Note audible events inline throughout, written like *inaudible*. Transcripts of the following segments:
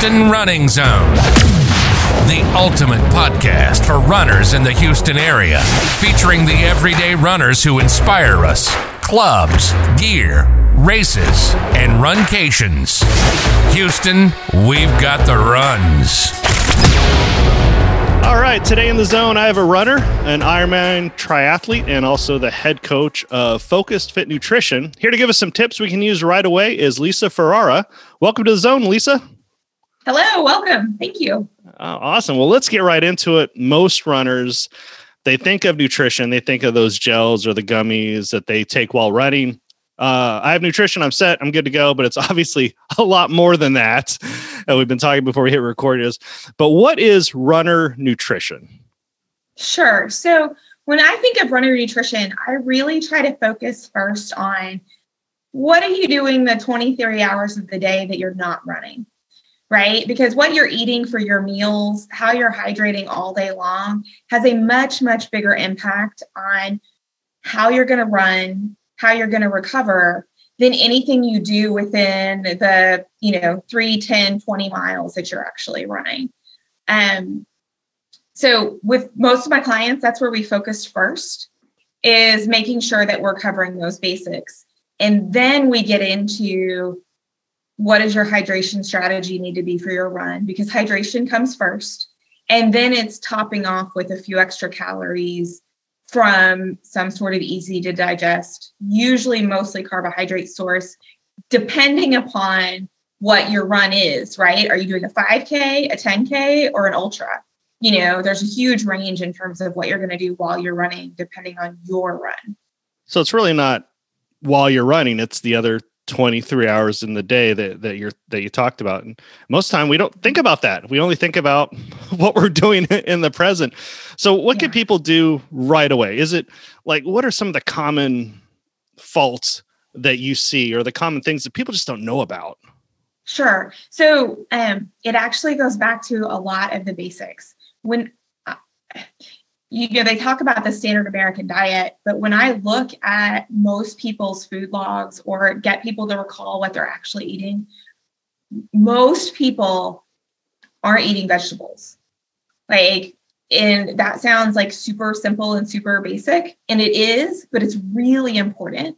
Houston Running Zone, the ultimate podcast for runners in the Houston area, featuring the everyday runners who inspire us, clubs, gear, races, and runcations. Houston, we've got the runs. All right, today in the zone, I have a runner, an Ironman triathlete, and also the head coach of Focused Fit Nutrition. Here to give us some tips we can use right away is Lisa Ferrara. Welcome to the zone, Lisa. Hello, welcome. Thank you. Uh, awesome. Well, let's get right into it. Most runners, they think of nutrition, they think of those gels or the gummies that they take while running uh, I have nutrition. I'm set. I'm good to go. But it's *laughs* obviously a lot more than that. Uh, we've been talking before we hit record is. But what is runner nutrition? Sure. So when I think of runner nutrition, I really try to focus first on what are you doing the 23 hours of the day that you're not running, right? Because what you're eating for your meals, how you're hydrating all day long has a much, much bigger impact on how you're going to run, how you're going to recover than anything you do within the you know 3 10 20 miles that you're actually running um, so with most of my clients that's where we focused first is making sure that we're covering those basics and then we get into what does your hydration strategy need to be for your run because hydration comes first and then it's topping off with a few extra calories from some sort of easy to digest, usually mostly carbohydrate source, depending upon what your run is, right? Are you doing a 5K, a 10K, or an ultra? You know, there's a huge range in terms of what you're going to do while you're running, depending on your run. So it's really not while you're running, it's the other 23 hours in the day that, that you're that you talked about. And most time we don't think about that. We only think about *laughs* what we're doing *laughs* in the present. So what yeah. can people do right away? Is it like what are some of the common faults that you see or the common things that people just don't know about? Sure. So um it actually goes back to a lot of the basics. When uh, you know they talk about the standard american diet but when i look at most people's food logs or get people to recall what they're actually eating most people aren't eating vegetables. Like and that sounds like super simple and super basic and it is but it's really important.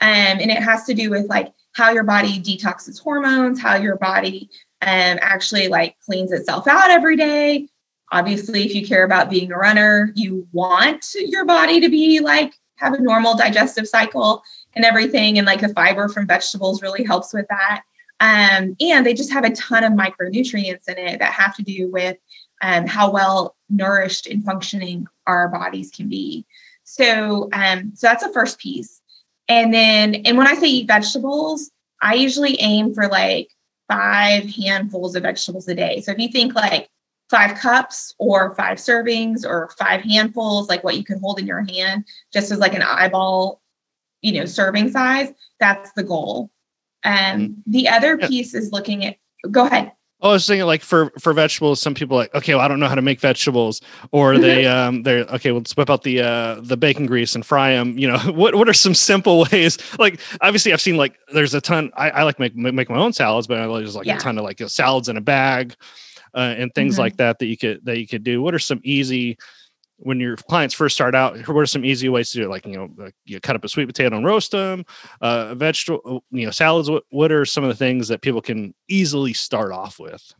Um, and it has to do with like how your body detoxes hormones how your body um, actually like cleans itself out every day obviously if you care about being a runner you want your body to be like have a normal digestive cycle and everything and like the fiber from vegetables really helps with that. Um, and they just have a ton of micronutrients in it that have to do with um, how well nourished and functioning our bodies can be. So um, so that's the first piece. And then and when i say eat vegetables i usually aim for like five handfuls of vegetables a day. So if you think like five cups or five servings or five handfuls, like what you can hold in your hand, just as like an eyeball, you know, serving size. That's the goal. And um, mm-hmm. the other piece is looking at. Go ahead. Oh, I was thinking like for for vegetables, some people like, okay, well, I don't know how to make vegetables, or they *laughs* um they're okay, well, let's whip out the uh the bacon grease and fry them. You know, *laughs* what what are some simple *laughs* ways? Like obviously, I've seen like there's a ton. I, I like make make my own salads, but I just like yeah. a ton of like salads in a bag uh, and things mm-hmm. like that that you could that you could do. What are some easy when your clients first start out what are some easy ways to do it? Like you know you cut up a sweet potato and roast them uh vegetable uh, you know salads. What, what are some of the things that people can easily start off with?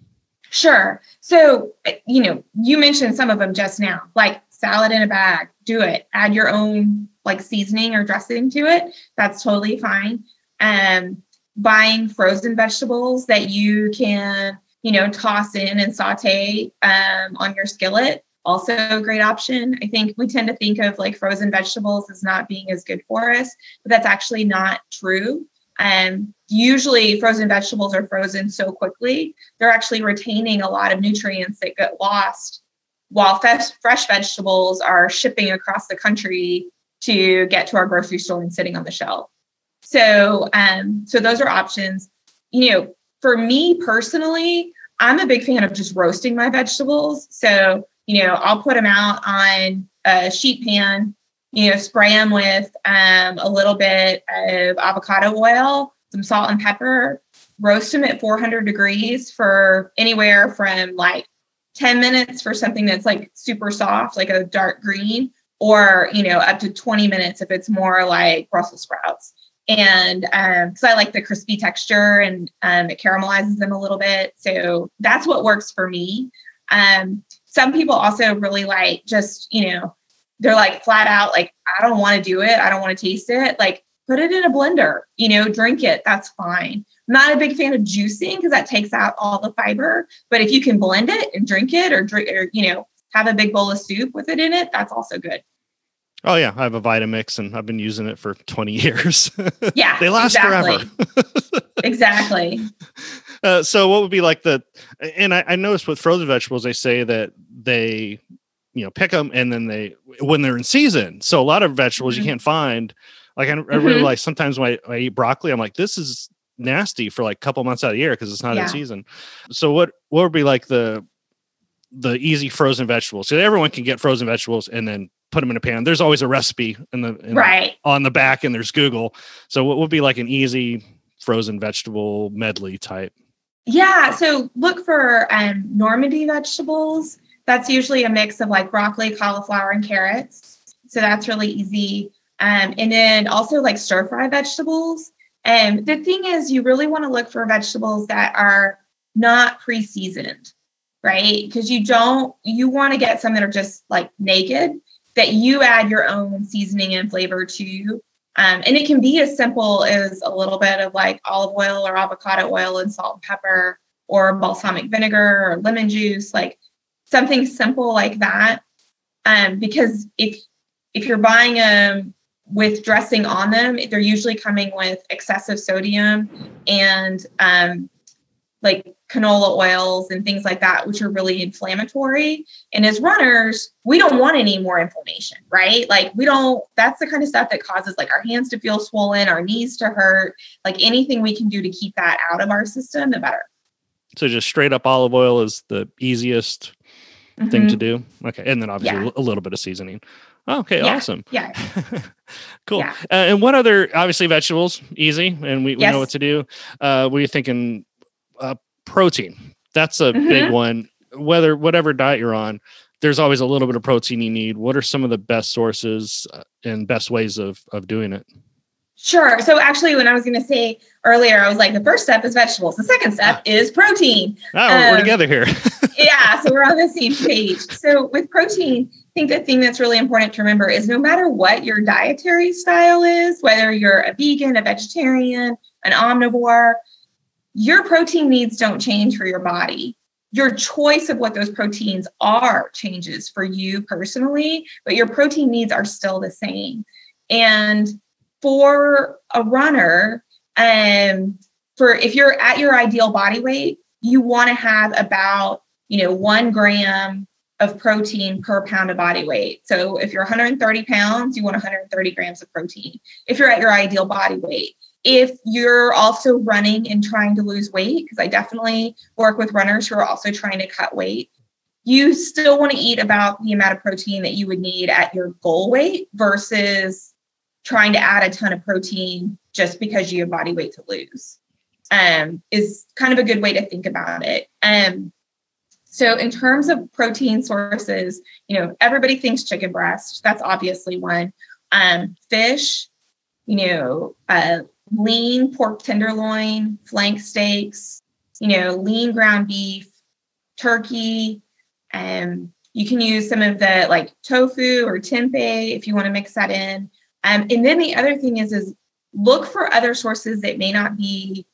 Sure. So uh, you know you mentioned some of them just now like salad in a bag do it. Add your own like seasoning or dressing to it. That's totally fine. Um buying frozen vegetables that you can you know, toss in and saute um, on your skillet. Also, a great option. I think we tend to think of like frozen vegetables as not being as good for us, but that's actually not true. And um, usually, frozen vegetables are frozen so quickly, they're actually retaining a lot of nutrients that get lost while fresh, fresh vegetables are shipping across the country to get to our grocery store and sitting on the shelf. So, um, so those are options. You know, for me personally, I'm a big fan of just roasting my vegetables. So, you know, I'll put them out on a sheet pan, you know, spray them with um, a little bit of avocado oil, some salt and pepper, roast them at 400 degrees for anywhere from like 10 minutes for something that's like super soft, like a dark green, or you know, up to 20 minutes if it's more like Brussels sprouts. And because um, I like the crispy texture and um, it caramelizes them a little bit. So that's what works for me. Um, some people also really like just, you know, they're like flat out, like, I don't want to do it. I don't want to taste it. Like, put it in a blender, you know, drink it. That's fine. I'm not a big fan of juicing because that takes out all the fiber. But if you can blend it and drink it or drink or, you know, have a big bowl of soup with it in it, that's also good. Oh yeah, I have a Vitamix and I've been using it for 20 *laughs* years. Yeah. they last exactly. forever. *laughs* exactly. Uh, so what would be like the and I, I noticed with frozen vegetables they say that they you know pick them and then they when they're in season so a lot of vegetables mm-hmm. you can't find like I, I mm-hmm. like sometimes when I, I, eat broccoli i'm like this is nasty for like a couple months out of the year because it's not yeah. in season so what what would be like the the easy frozen vegetables so everyone can get frozen vegetables and then put them in a pan there's always a recipe in the in right the, on the back and there's google so what would be like an easy frozen vegetable medley type yeah so look for um, normandy vegetables that's usually a mix of like broccoli, cauliflower, and carrots. So that's really easy. Um, and then also like stir fry vegetables. And the thing is, you really want to look for vegetables that are not pre seasoned, right? Because you don't, you want to get some that are just like naked that you add your own seasoning and flavor to. Um, and it can be as simple as a little bit of like olive oil or avocado oil and salt and pepper or balsamic vinegar or lemon juice. Like something simple like that. Um, because if if you're buying them with dressing on them, they're usually coming with excessive sodium and um, like canola oils and things like that, which are really inflammatory. And as runners, we don't want any more inflammation, right? Like we don't, that's the kind of stuff that causes like our hands to feel swollen, our knees to hurt, like anything we can do to keep that out of our system, the better. So just straight up olive oil is the easiest mm-hmm. thing to mm-hmm. do. Okay, and then obviously yeah. a little bit of seasoning. Okay, yeah. awesome. Yeah. *laughs* cool. Yeah. Uh, and what other obviously vegetables easy and we, we yes. know what to do. Uh we are thinking uh protein. That's a mm-hmm. big one. Whether whatever diet you're on, there's always a little bit of protein you need. What are some of the best sources uh, and best ways of of doing it? Sure. So actually, when I was going to say earlier, I was like, the first step is vegetables. The second step ah. is protein. Oh, um, we're together here. *laughs* yeah. So we're on the same page. So with protein, I think the thing that's really important to remember is no matter what your dietary style is, whether you're a vegan, a vegetarian, an omnivore, your protein needs don't change for your body. Your choice of what those proteins are changes for you personally, but your protein needs are still the same. And for a runner, um, for if you're at your ideal body weight, you want to have about you know one gram of protein per pound of body weight. So if you're 130 pounds, you want 130 grams of protein. If you're at your ideal body weight. If you're also running and trying to lose weight, because I definitely work with runners who are also trying to cut weight, you still want to eat about the amount of protein that you would need at your goal weight versus trying to add a ton of protein just because you have body weight to lose um, is kind of a good way to think about it. Um, so in terms of protein sources, you know, everybody thinks chicken breast. That's obviously one. Um, fish, you know, uh, lean pork tenderloin, flank steaks, you know, lean ground beef, turkey. Um, you can use some of the like tofu or tempeh if you want to mix that in. Um, and then the other thing is, is look for other sources that may not be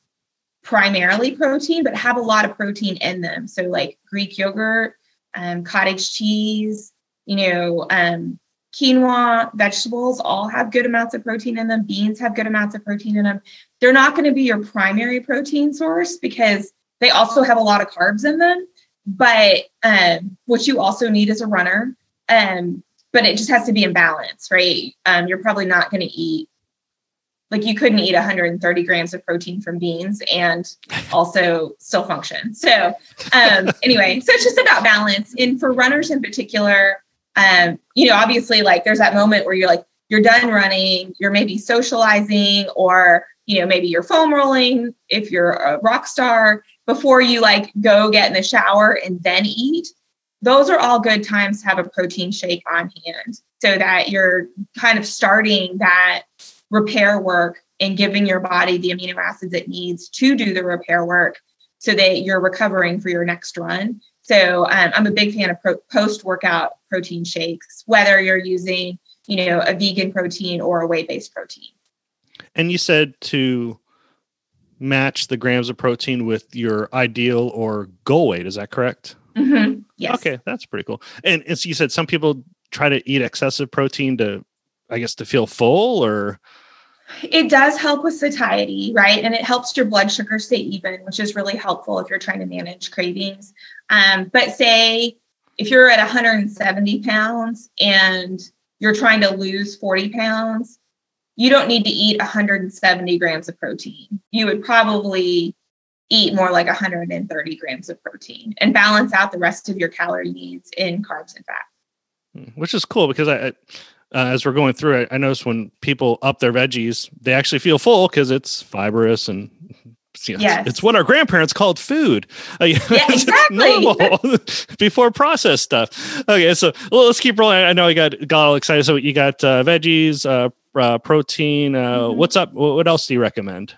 primarily protein, but have a lot of protein in them. So like Greek yogurt, um, cottage cheese, you know, um, quinoa, vegetables all have good amounts of protein in them. Beans have good amounts of protein in them. They're not going to be your primary protein source because they also have a lot of carbs in them. But um, what you also need as a runner um, but it just has to be in balance, right? Um, you're probably not going to eat like you couldn't eat 130 grams of protein from beans and also still function. So um, *laughs* anyway, so it's just about balance. And for runners in particular, um, you know, obviously, like there's that moment where you're like, you're done running, you're maybe socializing or you know maybe you're foam rolling if you're a rock star before you like go get in the shower and then eat those are all good times to have a protein shake on hand so that you're kind of starting that repair work and giving your body the amino acids it needs to do the repair work so that you're recovering for your next run so um, i'm a big fan of pro- post workout protein shakes whether you're using you know a vegan protein or a whey based protein and you said to match the grams of protein with your ideal or goal weight. Is that correct? Mm-hmm. Yes. Okay, that's pretty cool. And, and so you said some people try to eat excessive protein to, I guess, to feel full or. It does help with satiety, right? And it helps your blood sugar stay even, which is really helpful if you're trying to manage cravings. Um, but say if you're at 170 pounds and you're trying to lose 40 pounds, you don't need to eat 170 grams of protein. You would probably eat more like 130 grams of protein and balance out the rest of your calorie needs in carbs and fat. Hmm, which is cool because I, uh, as we're going through it, I notice when people up their veggies, they actually feel full because it's fibrous and you know, yes. it's what our grandparents called food. Uh, yeah, *laughs* exactly. *laughs* before processed stuff. Okay, so well, let's keep rolling. I know I got got all excited. So you got uh, veggies, uh, uh, protein. Uh, mm-hmm. What's up? What else do you recommend?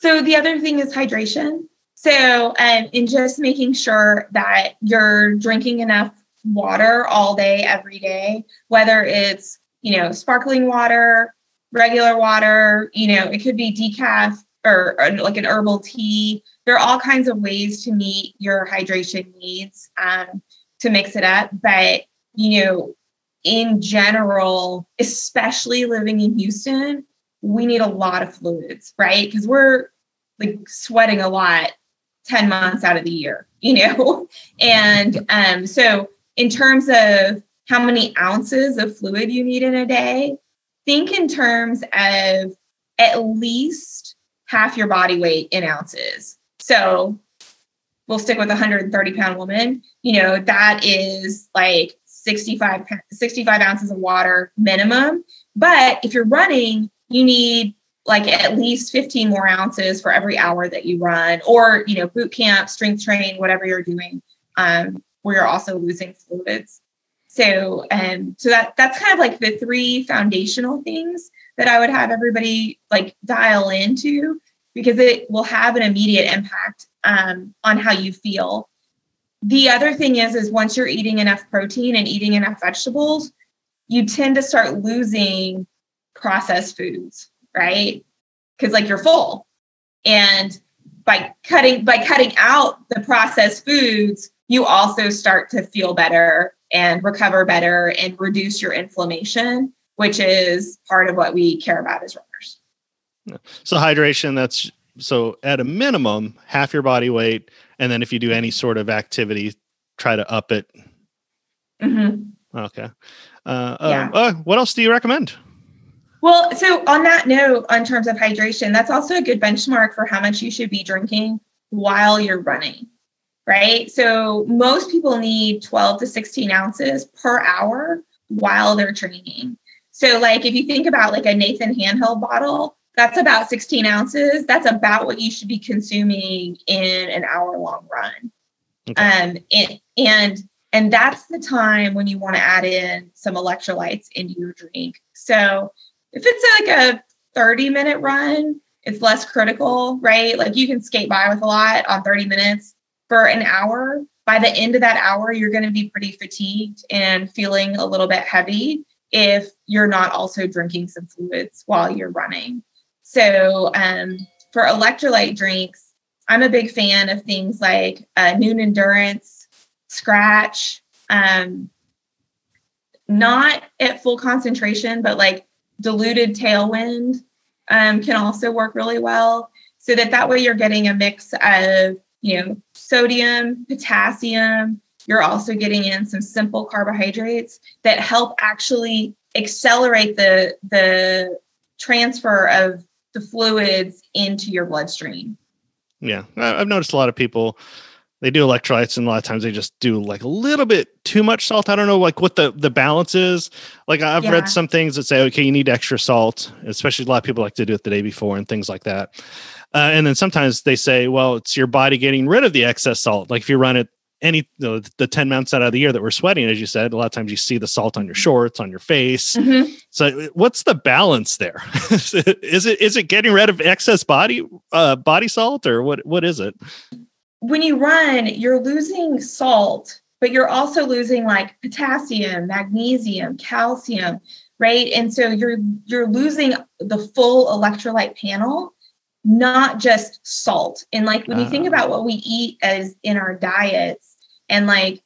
So the other thing is hydration. So um, in just making sure that you're drinking enough water all day, every day, whether it's you know sparkling water, regular water, you know it could be decaf or, or like an herbal tea. There are all kinds of ways to meet your hydration needs um, to mix it up, but you know in general, especially living in Houston, we need a lot of fluids, right? Because we're like sweating a lot 10 months out of the year, you know? *laughs* and um, so, in terms of how many ounces of fluid you need in a day, think in terms of at least half your body weight in ounces. So, we'll stick with a 130 pound woman, you know, that is like 65, 65 ounces of water minimum. But if you're running, you need like at least 15 more ounces for every hour that you run, or you know, boot camp, strength train, whatever you're doing, um, where you're also losing fluids. So, um, so that that's kind of like the three foundational things that I would have everybody like dial into because it will have an immediate impact um, on how you feel. The other thing is is once you're eating enough protein and eating enough vegetables you tend to start losing processed foods right? Because like you're full. And by cutting by cutting out the processed foods you also start to feel better and recover better and reduce your inflammation which is part of what we care about as runners. So hydration that's so at a minimum half your body weight and then if you do any sort of activity try to up it. Mm-hmm. okay. Uh, um, yeah. uh, what else do you recommend? Well so on that note on terms of hydration that's also a good benchmark for how much you should be drinking while you're running right so most people need 12 to 16 ounces per hour while they're training so like if you think about like a nathan handheld bottle that's about 16 ounces. That's about what you should be consuming in an hour long run. Okay. Um, and, and and that's the time when you want to add in some electrolytes into your drink. So if it's like a 30 minute run, it's less critical, right? Like you can skate by with a lot on 30 minutes for an hour. By the end of that hour, you're going to be pretty fatigued and feeling a little bit heavy if you're not also drinking some fluids while you're running. So um, for electrolyte drinks, I'm a big fan of things like uh, Nuun Endurance, Scratch, um, not at full concentration, but like diluted Tailwind um, can also work really well. So that that way you're getting a mix of you know sodium, potassium. You're also getting in some simple carbohydrates that help actually accelerate the the transfer of the fluids into your bloodstream. Yeah, I've noticed a lot of people they do electrolytes and a lot of times they just do like a little bit too much salt i don't know like what the the balance is like i've Yeah. read some things that say okay you need extra salt especially a lot of people like to do it the day before and things like that uh, and then sometimes they say well it's your body getting rid of the excess salt like if you run it any you know, the 10 months out of the year that we're sweating as you said a lot of times you see the salt on your shorts on your face Mhm. so what's the balance there *laughs* is it is it getting rid of excess body uh body salt or what what is it when you run, you're losing salt, but you're also losing like potassium, magnesium, calcium, right? And so you're you're losing the full electrolyte panel, not just salt. And like when you think Ah. about what we eat as in our diets and like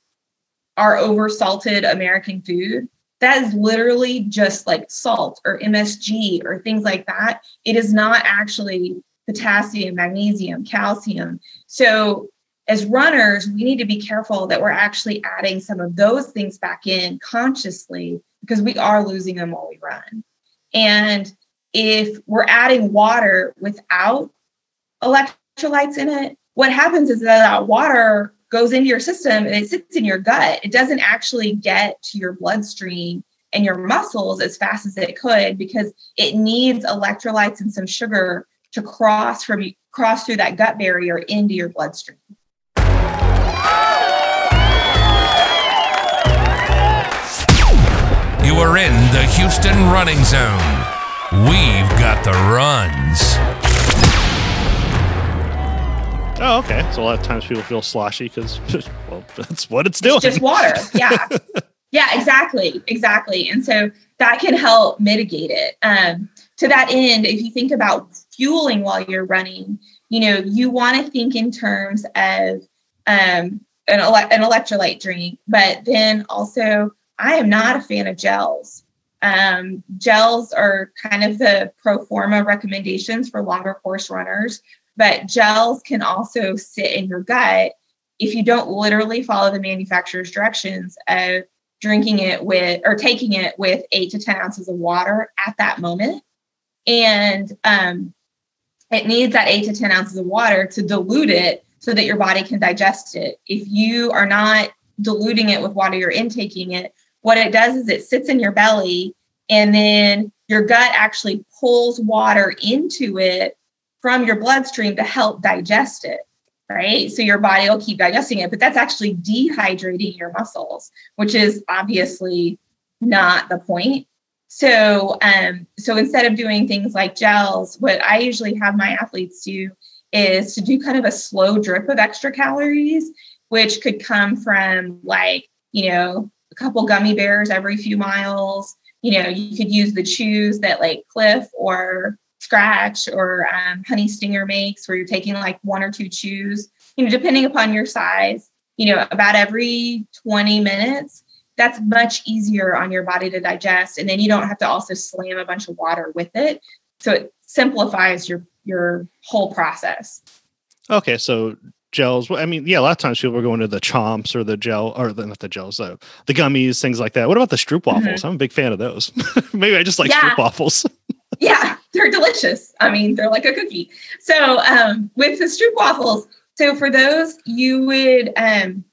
our oversalted American food, that is literally just like salt or MSG or things like that. It is not actually potassium, magnesium, calcium. So, as runners, we need to be careful that we're actually adding some of those things back in consciously because we are losing them while we run. And if we're adding water without electrolytes in it, what happens is that that water goes into your system and it sits in your gut. It doesn't actually get to your bloodstream and your muscles as fast as it could because it needs electrolytes and some sugar to cross from cross through that gut barrier into your bloodstream. You are in the Houston running zone. We've got the runs. Oh, okay. So a lot of times people feel sloshy because, *laughs* well, that's what it's doing. It's just water. *laughs* Yeah. yeah, exactly. Exactly. And so that can help mitigate it. Um, to that end, if you think about fueling while you're running, you know, you want to think in terms of um, an, ele- an electrolyte drink, but then also, I am not a fan of gels. Um, gels are kind of the pro forma recommendations for longer course runners, but gels can also sit in your gut if you don't literally follow the manufacturer's directions of drinking it with or taking it with eight to 10 ounces of water at that moment. And um, it needs that eight to 10 ounces of water to dilute it so that your body can digest it. If you are not diluting it with water, you're intaking it, what it does is it sits in your belly and then your gut actually pulls water into it from your bloodstream to help digest it right? So your body will keep digesting it but that's actually dehydrating your muscles which is obviously not the point. So um so instead of doing things like gels what i usually have my athletes do is to do kind of a slow drip of extra calories which could come from like you know a couple gummy bears every few miles. You know you could use the chews that like Clif or scratch or um, honey stinger makes where you're taking like one or two chews. You know depending upon your size you know about every 20 minutes that's much easier on your body to digest. And then you don't have to also slam a bunch of water with it. So it simplifies your your whole process. Okay, so gels. well, I mean, yeah, a lot of times people are going to the chomps or the gel or the, not the gels, the gummies, things like that. What about the Stroop waffles? I'm a big fan of those. *laughs* Maybe I just like Yeah. Stroop waffles. *laughs* yeah, they're delicious. I mean, they're like a cookie. So um, with the Stroop waffles, so for those, you would um,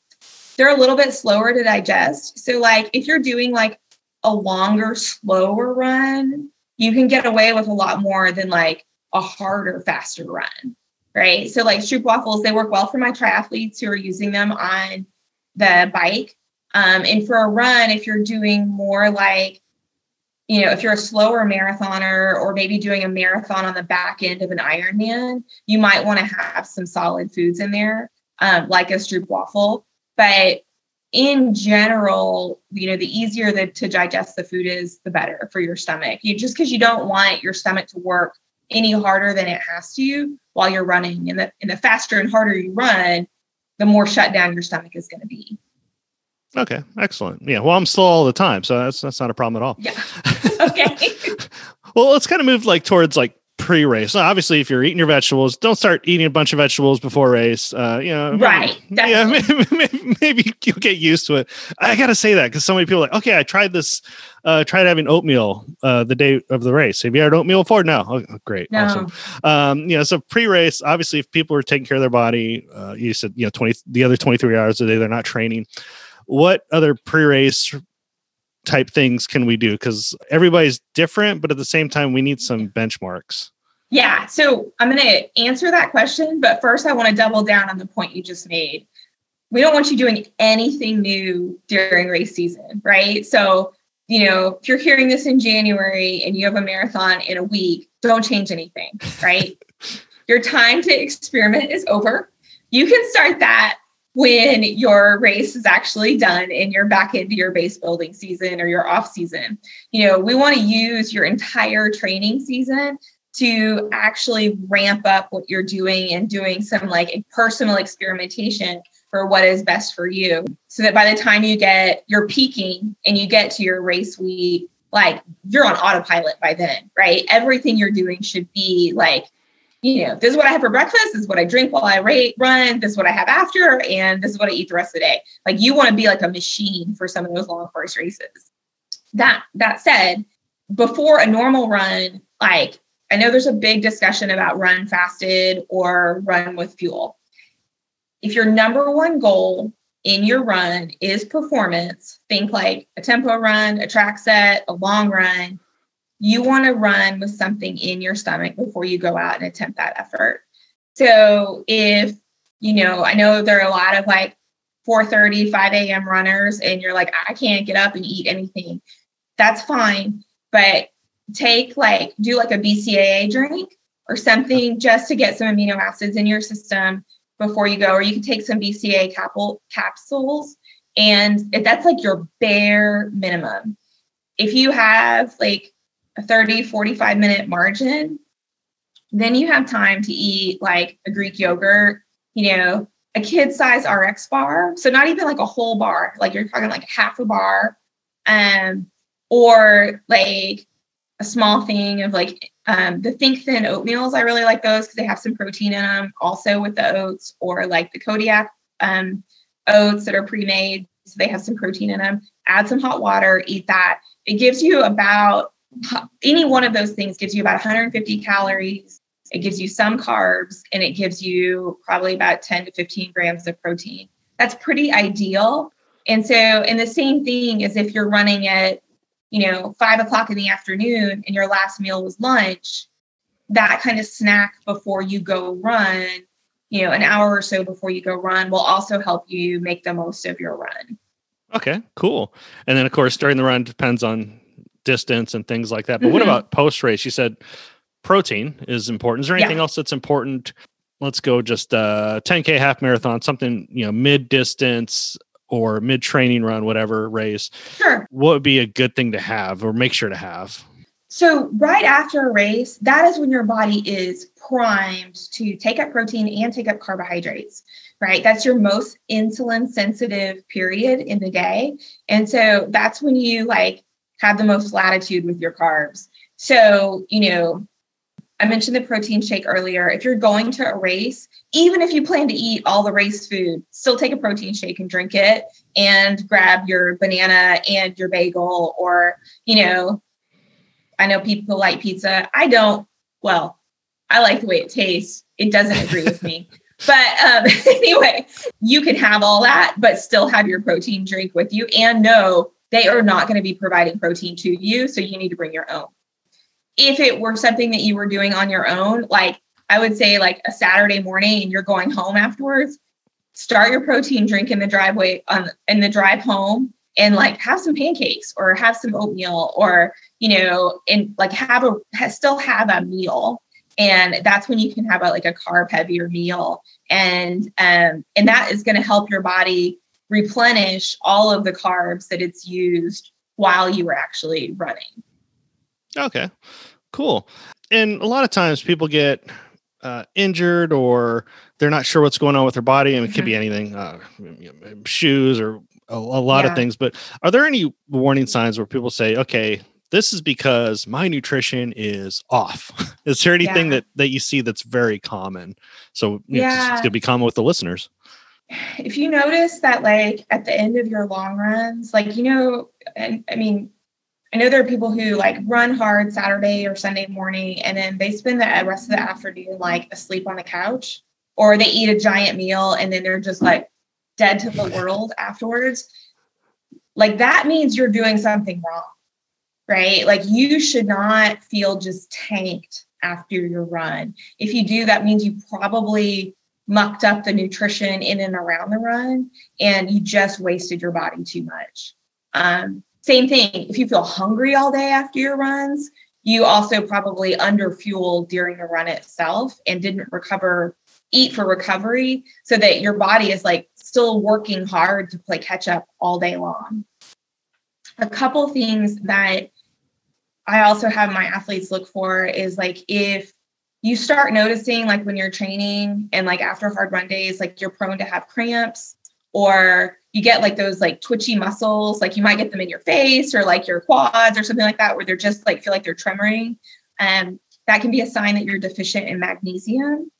they're a little bit slower to digest. So like if you're doing like a longer, slower run, you can get away with a lot more than like a harder, faster run. Right. So like Stroop waffles, they work well for my triathletes who are using them on the bike. Um, and for a run, if you're doing more like you know, if you're a slower marathoner or maybe doing a marathon on the back end of an Ironman, you might want to have some solid foods in there, um, like a Stroop waffle. But in general, you know, the easier the, to digest the food is, the better for your stomach. You just because you don't want your stomach to work any harder than it has to while you're running. And the and the faster and harder you run, the more shut down your stomach is going to be. Okay, excellent. Yeah, well, I'm slow all the time, so that's that's not a problem at all. Yeah. *laughs* Okay. well, let's kind of move like towards like pre-race. Obviously, if you're eating your vegetables, don't start eating a bunch of vegetables before race. Uh, you know, right? Maybe, yeah, *laughs* maybe, maybe, maybe, you'll get used to it. I gotta say that because so many people are like, okay, I tried this. Uh, tried having oatmeal uh, the day of the race. Have you had oatmeal before? No. Oh, great, no. awesome. Um, you know, so pre-race, obviously, if people are taking care of their body, uh, you said you know twenty the other twenty three hours a day they're not training. What other pre-race type things can we do? Because everybody's different, but at the same time, we need some benchmarks. Yeah. So I'm going to answer that question. But first, I want to double down on the point you just made. We don't want you doing anything new during race season, right? So, you know, if you're hearing this in January and you have a marathon in a week, don't change anything, right? *laughs* Your time to experiment is over. You can start that when your race is actually done and you're back into your base building season or your off season. You know, we want to use your entire training season to actually ramp up what you're doing and doing some like personal experimentation for what is best for you so that by the time you get you're peaking and you get to your race week like you're on autopilot by then right everything you're doing should be like you know, this is what I have for breakfast, this is what I drink while I rate, run, this is what I have after, and this is what I eat the rest of the day. Like you want to be like a machine for some of those long course races. That that said, before a normal run, like I know there's a big discussion about run fasted or run with fuel. If your number one goal in your run is performance, think like a tempo run, a track set, a long run, you want to run with something in your stomach before you go out and attempt that effort. So if, you know, I know there are a lot of like 4:30, 5 a.m. runners, and you're like, I can't get up and eat anything. That's fine. But take like do like a BCAA drink or something just to get some amino acids in your system before you go, or you can take some capsule capsules. And if that's like your bare minimum. If you have like a 30, 45 minute margin, then you have time to eat like a Greek yogurt, you know, a kid size RX bar. So not even like a whole bar, like you're talking like half a bar. Um, or like a small thing of like um, the think thin oatmeals. I really like those because they have some protein in them also with the oats or like the Kodiak um, oats that are pre-made. So they have some protein in them. Add some hot water, eat that. It gives you about any one of those things gives you about 150 calories. It gives you some carbs and it gives you probably about 10 to 15 grams of protein. That's pretty ideal. And so, and the same thing is if you're running at, you know, five o'clock in the afternoon and your last meal was lunch, that kind of snack before you go run, you know, an hour or so before you go run will also help you make the most of your run. Okay, cool. And then, of course, during the run depends on distance and things like that. But mm-hmm. what about post race? You said protein is important. Is there anything yeah. else that's important? Let's go just uh 10k half marathon, something you know mid distance or mid training run, whatever race. Sure. What would be a good thing to have or make sure to have? So right after a race, that is when your body is primed to take up protein and take up carbohydrates right? That's your most insulin sensitive period in the day. And so that's when you like have the most latitude with your carbs. So, you know, I mentioned the protein shake earlier. If you're going to a race, even if you plan to eat all the race food, still take a protein shake and drink it and grab your banana and your bagel or, you know, I know people like pizza. I don't, well, I like the way it tastes. It doesn't agree with me. *laughs* But um, *laughs* anyway, you can have all that, but still have your protein drink with you and know they are not going to be providing protein to you. So you need to bring your own. If it were something that you were doing on your own, like I would say, like a Saturday morning and you're going home afterwards, start your protein drink in the driveway on in the drive home and like have some pancakes or have some oatmeal or you know and like have a still have a meal and that's when you can have a like a carb heavier meal and um and that is going to help your body replenish all of the carbs that it's used while you were actually running. Okay, cool. And a lot of times people get uh, injured or they're not sure what's going on with their body. I mean, it could be mm-hmm. anything, uh, shoes or a, a lot yeah. of things. But are there any warning signs where people say, okay, this is because my nutrition is off. *laughs* is there anything yeah. that that you see that's very common? So yeah, it's, it's gonna be common with the listeners. If you notice that, like at the end of your long runs, like you know, and I mean, I know there are people who like run hard Saturday or Sunday morning, and then they spend the rest of the afternoon like asleep on the couch, or they eat a giant meal and then they're just like dead to the world afterwards. Like that means you're doing something wrong right? Like you should not feel just tanked after your run. If you do, that means you probably mucked up the nutrition in and around the run and you just wasted your body too much. Um, same thing, if you feel hungry all day after your runs, you also probably under fueled during the run itself and didn't recover, eat for recovery so that your body is like still working hard to play catch up all day long. A couple things that I also have my athletes look for is like if you start noticing like when you're training and like after hard run days, like you're prone to have cramps or you get like those like twitchy muscles, like you might get them in your face or like your quads or something like that, where they're just like feel like they're tremoring. Um, that can be a sign that you're deficient in magnesium,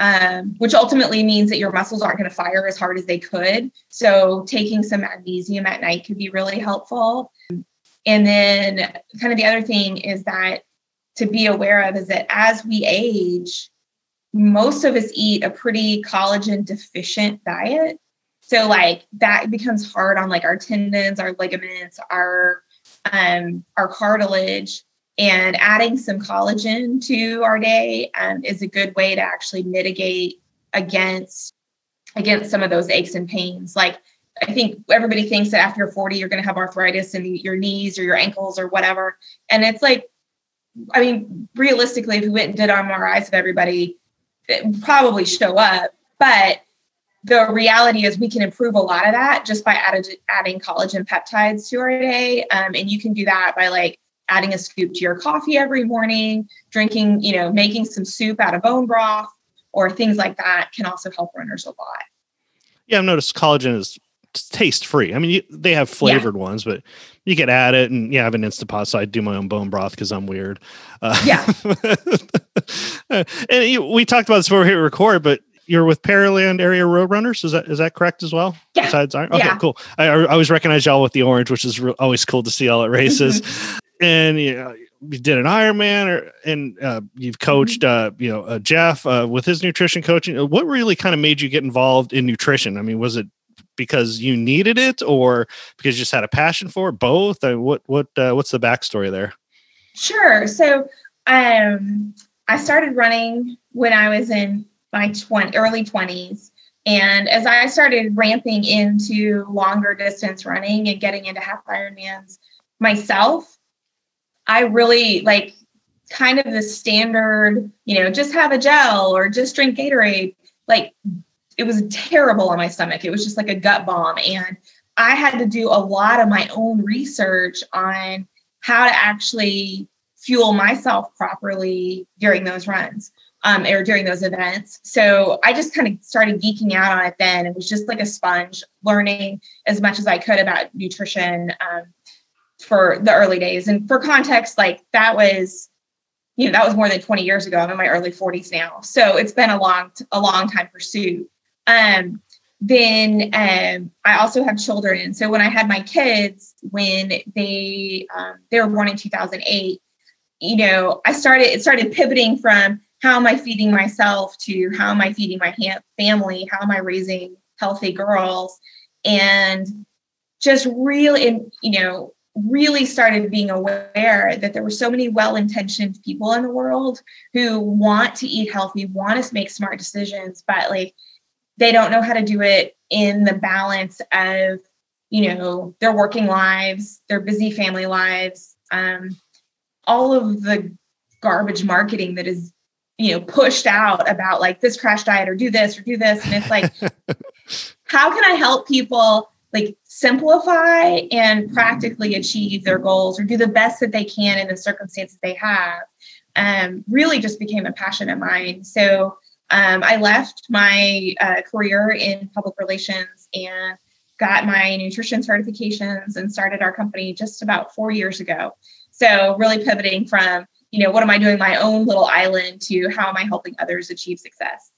um, which ultimately means that your muscles aren't going to fire as hard as they could. So taking some magnesium at night could be really helpful. And then, kind of the other thing is that to be aware of is that as we age, most of us eat a pretty collagen deficient diet. So, like, that becomes hard on like our tendons, our ligaments, our um, our cartilage, and adding some collagen to our day um, is a good way to actually mitigate against against some of those aches and pains. Like I think everybody thinks that after you're 40, you're going to have arthritis in your knees or your ankles or whatever. And it's like, I mean, realistically, if we went and did MRIs of everybody, it would probably show up. But the reality is we can improve a lot of that just by added, adding collagen peptides to our day. Um, and you can do that by like adding a scoop to your coffee every morning, drinking, you know, making some soup out of bone broth or things like that can also help runners a lot. Yeah, I've noticed collagen is taste free. I mean, you, they have flavored yeah. ones, but you can add it. And yeah, I have an Instapot, so I do my own bone broth because I'm weird. Uh, yeah. *laughs* and you, we talked about this before we hit record, but you're with Pearland Area Roadrunners. Is that is that correct as well? Yeah. Besides Iron? Okay, yeah. cool. I, I always recognize y'all with the orange, which is re- always cool to see all at races. and you, know, you did an Ironman, or and uh, you've coached, mm-hmm. uh, you know, uh, Jeff uh, with his nutrition coaching. What really kind of made you get involved in nutrition? I mean, was it because you needed it or because you just had a passion for it? Both? I what what uh, what's the backstory there? Sure. So um, I started running when I was in my 20, early 20s. And as I started ramping into longer distance running and getting into half Ironmans myself, I really like kind of the standard, you know, just have a gel or just drink Gatorade. Like it was terrible on my stomach. It was just like a gut bomb. And I had to do a lot of my own research on how to actually fuel myself properly during those runs um, or during those events. So I just kind of started geeking out on it then. It was just like a sponge, learning as much as I could about nutrition um, for the early days. And for context, like that was you know that was more than 20 years ago i'm in my early 40s now so it's been a long a long time pursuit um, then um, I also have children. So when I had my kids, when they um, they were born in 2008, you know, I started it started pivoting from how am I feeding myself to how am I feeding my ha- family? How am I raising healthy girls? And just really, you know, really started being aware that there were so many well-intentioned people in the world who want to eat healthy, want to make smart decisions, but like they don't know how to do it in the balance of you know their working lives their busy family lives um, all of the garbage marketing that is you know pushed out about like this crash diet or do this or do this. And it's like *laughs* how can i help people like simplify and practically achieve their goals or do the best that they can in the circumstances they have um, really just became a passion of mine. So um, I left my uh, career in public relations and got my nutrition certifications and started our company just about four years ago. So really pivoting from, you know, what am I doing my own little island to how am I helping others achieve success?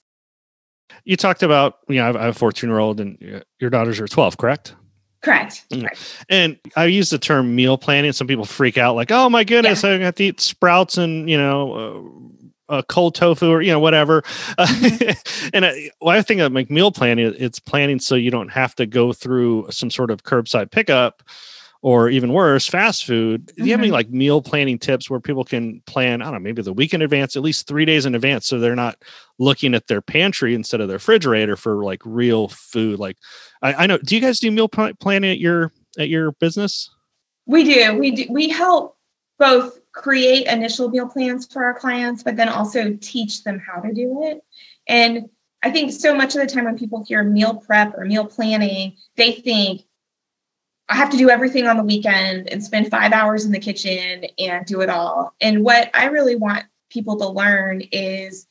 You talked about, you know, I have a 14 year old and your daughters are 12, correct? Correct. Mm. And I use the term meal planning. Some people freak out like, oh my goodness, yeah. I have to eat sprouts and, you know, uh, uh, cold tofu or you know whatever. Mm-hmm. *laughs* and I, well, I think of like meal planning, it's planning so you don't have to go through some sort of curbside pickup or even worse, fast food. Do you have any mm-hmm. like meal planning tips where people can plan? I don't know, maybe the week in advance, at least three days in advance, so they're not looking at their pantry instead of their refrigerator for like real food. Like, I, I know. Do you guys do meal planning at your at your business? We do. We do. We help both create initial meal plans for our clients, but then also teach them how to do it. And I think so much of the time when people hear meal prep or meal planning, they think I have to do everything on the weekend and spend five hours in the kitchen and do it all. And what I really want people to learn is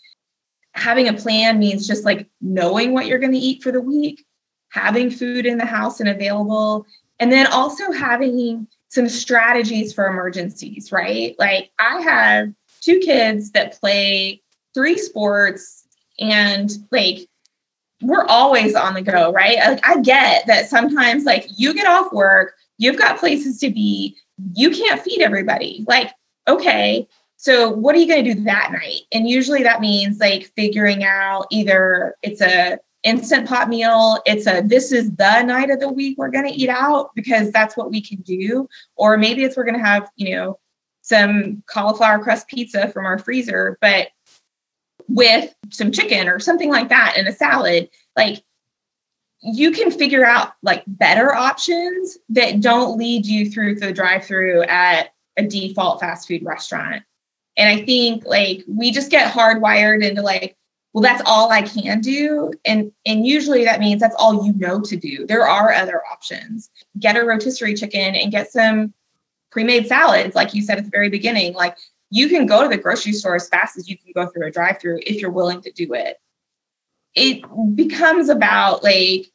having a plan means just like knowing what you're going to eat for the week, having food in the house and available, and then also having some strategies for emergencies, right? Like I have two kids that play three sports and like we're always on the go, right? Like I get that sometimes like you get off work, you've got places to be, you can't feed everybody. Like, okay, so what are you going to do that night? And usually that means like figuring out either it's a instant pot meal. It's a this is the night of the week we're going to eat out because that's what we can do. Or maybe it's we're going to have, you know, some cauliflower crust pizza from our freezer, but with some chicken or something like that in a salad. Like you can figure out like better options that don't lead you through the drive through at a default fast food restaurant. And I think like we just get hardwired into like, well that's all i can do and and usually that means that's all you know to do there are other options get a rotisserie chicken and get some pre-made salads like you said at the very beginning like you can go to the grocery store as fast as you can go through a drive-through if you're willing to do it it becomes about like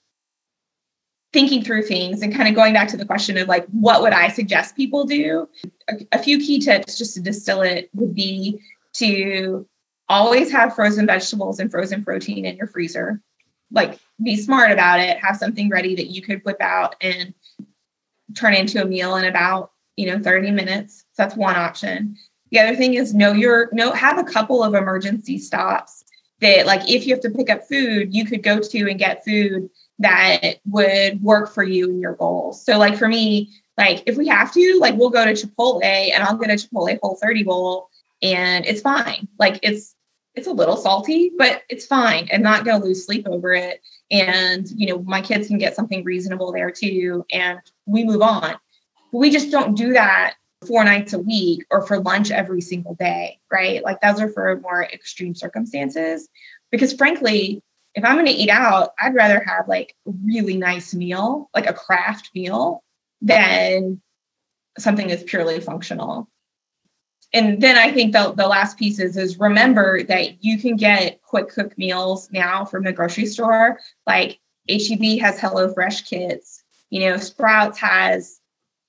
thinking through things and kind of going back to the question of like what would i suggest people do a, a few key tips just to distill it would be to always have frozen vegetables and frozen protein in your freezer. Like be smart about it, have something ready that you could whip out and turn into a meal in about, you know, 30 minutes. So that's one option. The other thing is know your know have a couple of emergency stops that like if you have to pick up food, you could go to and get food that would work for you and your goals. So like for me, like if we have to, like we'll go to Chipotle and I'll get a Chipotle whole 30 bowl and it's fine. Like it's it's a little salty, but it's fine. and not gonna lose sleep over it. And you know, my kids can get something reasonable there too, and we move on. But we just don't do that four nights a week or for lunch every single day, right? Like those are for more extreme circumstances. Because frankly, if I'm going to eat out, I'd rather have like a really nice meal, like a craft meal, than something that's purely functional and then I think the, the last piece is, is remember that you can get quick cook meals now from the grocery store. Like HEB has HelloFresh kits, you know, Sprouts has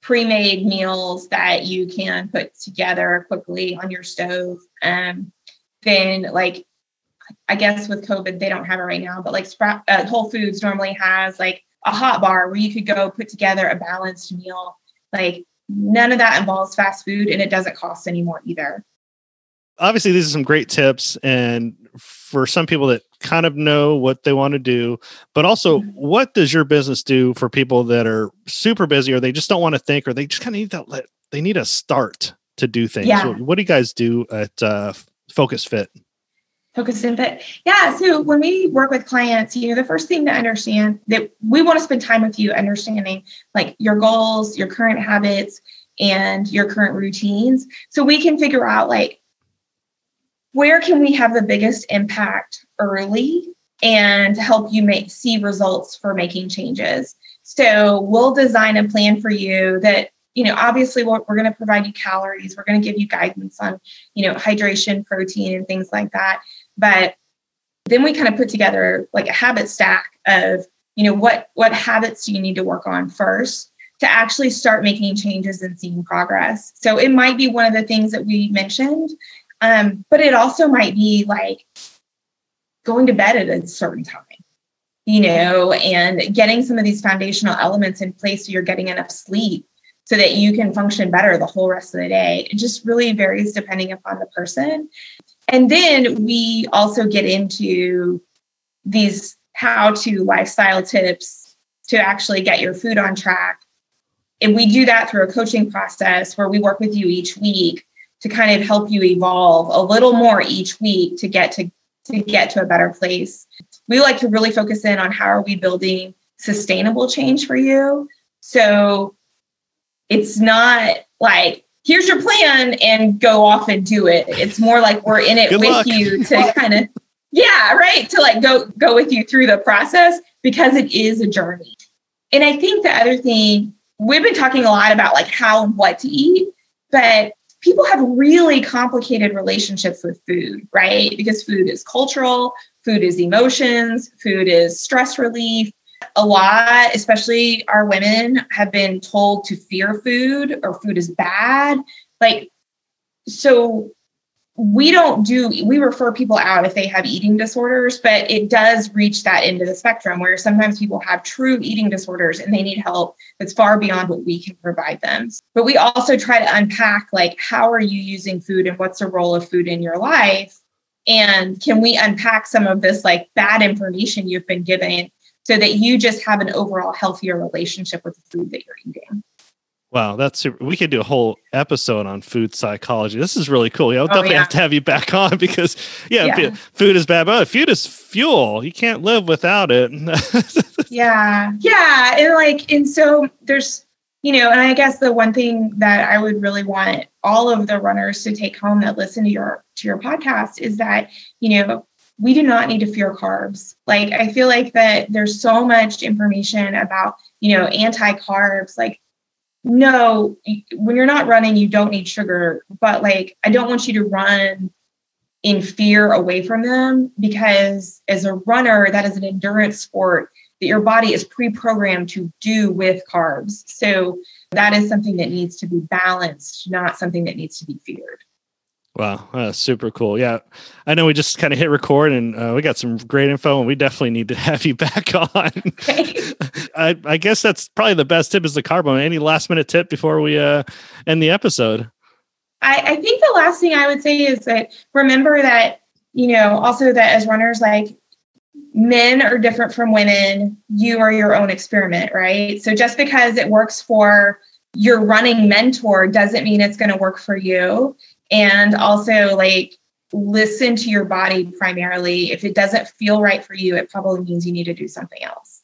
pre-made meals that you can put together quickly on your stove. Um, then like, I guess with COVID, they don't have it right now, but like Sprout, uh, Whole Foods normally has like a hot bar where you could go put together a balanced meal. Like None of that involves fast food and it doesn't cost anymore either. Obviously, these are some great tips. And for some people that kind of know what they want to do, but also mm-hmm. what does your business do for people that are super busy or they just don't want to think or they just kind of need that let they need a start to do things. Yeah. What, what do you guys do at uh, Focused Fit? focus in fit yeah so when we work with clients you know the first thing to understand that we want to spend time with you understanding like your goals your current habits and your current routines so we can figure out like where can we have the biggest impact early and help you make see results for making changes? So we'll design a plan for you that you know obviously we're, we're going to provide you calories. We're going to give you guidance on you know hydration protein and things like that. But then we kind of put together like a habit stack of, you know, what what habits do you need to work on first to to actually start making changes and seeing progress. So it might be one of the things that we mentioned, um, but it also might be like going to bed at a certain time, you know, and getting some of these foundational elements in place so you're getting enough sleep so that you can function better the whole rest of the day. It just really varies depending upon the person. And then we also get into these how to lifestyle tips to actually get your food on track. And we do that through a coaching process where we work with you each week to kind of help you evolve a little more each week to get to, to get to a better place. We like to really focus in on how are we building sustainable change for you. So it's not like here's your plan and go off and do it. It's more like we're in it Good with luck. you to kind of yeah, right, to like go go with you through the process because it is a journey. And I think the other thing we've been talking a lot about like how and what to eat, but people have really complicated relationships with food, right? Because food is cultural, food is emotions, food is stress relief, a lot, especially our women, have been told to fear food or food is bad. Like, so we don't do, we refer people out if they have eating disorders, but it does reach that into the spectrum where sometimes people have true eating disorders and they need help that's far beyond what we can provide them. But we also try to unpack like, how are you using food and what's the role of food in your life? And can we unpack some of this like bad information you've been given so that you just have an overall healthier relationship with the food that you're eating. Wow, that's super. We could do a whole episode on food psychology. This is really cool. Yeah, I'll oh, definitely yeah. have to have you back on *laughs* because, yeah, yeah. food is bad, but oh, food is fuel. You can't live without it. *laughs* yeah, yeah, and like, and so there's, you know, and I guess the one thing that I would really want all of the runners to take home that listen to your to your podcast is that, you know, we do not need to fear carbs. Like I feel like that there's so much information about, you know, anti-carbs. Like, no, when you're not running, you don't need sugar. But like, I don't want you to run in fear away from them because as a runner, that is an endurance sport that your body is pre-programmed to do with carbs. So that is something that needs to be balanced, not something that needs to be feared. Wow, uh, super cool. Yeah, I know we just kind of hit record and uh, we got some great info, and we definitely need to *laughs* have you back *laughs* on. I, I, guess that's probably the best tip is the carbon. Any last minute tip before we uh, end the episode? I, I think the last thing I would say is that remember that you know also that as runners, like men are different from women. You are your own experiment, right? So just because it works for your running mentor doesn't mean it's going to work for you and also like listen to your body primarily. If it doesn't feel right for you, it probably means you need to do something else.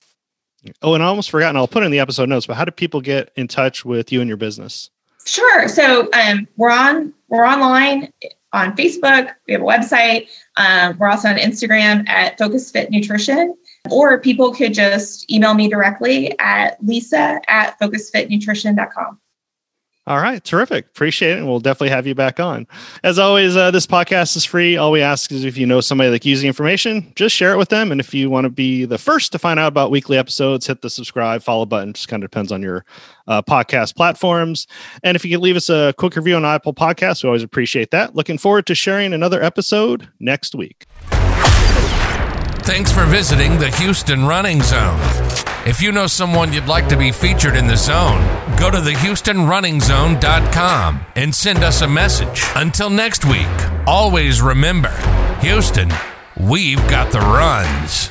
Oh, and I almost forgot, and I'll put in the episode notes, but how do people get in touch with you and your business? Sure. So um, we're on we're online on Facebook. We have a website. Um, we're also on Instagram at Focused Fit Nutrition. Or people could just email me directly at lisa at focusedfitnutrition.com. All right, terrific. Appreciate it. And we'll definitely have you back on. As always, uh, this podcast is free. All we ask is if you know somebody that using information, just share it with them. And if you want to be the first to find out about weekly episodes, hit the subscribe, follow button. Just kind of depends on your uh, podcast platforms. And if you could leave us a quick review on Apple Podcasts, we always appreciate that. Looking forward to sharing another episode next week. Thanks for visiting the Houston Running Zone. If you know someone you'd like to be featured in the zone, go to thehoustonrunningzone.com and send us a message. Until next week, always remember Houston, we've got the runs.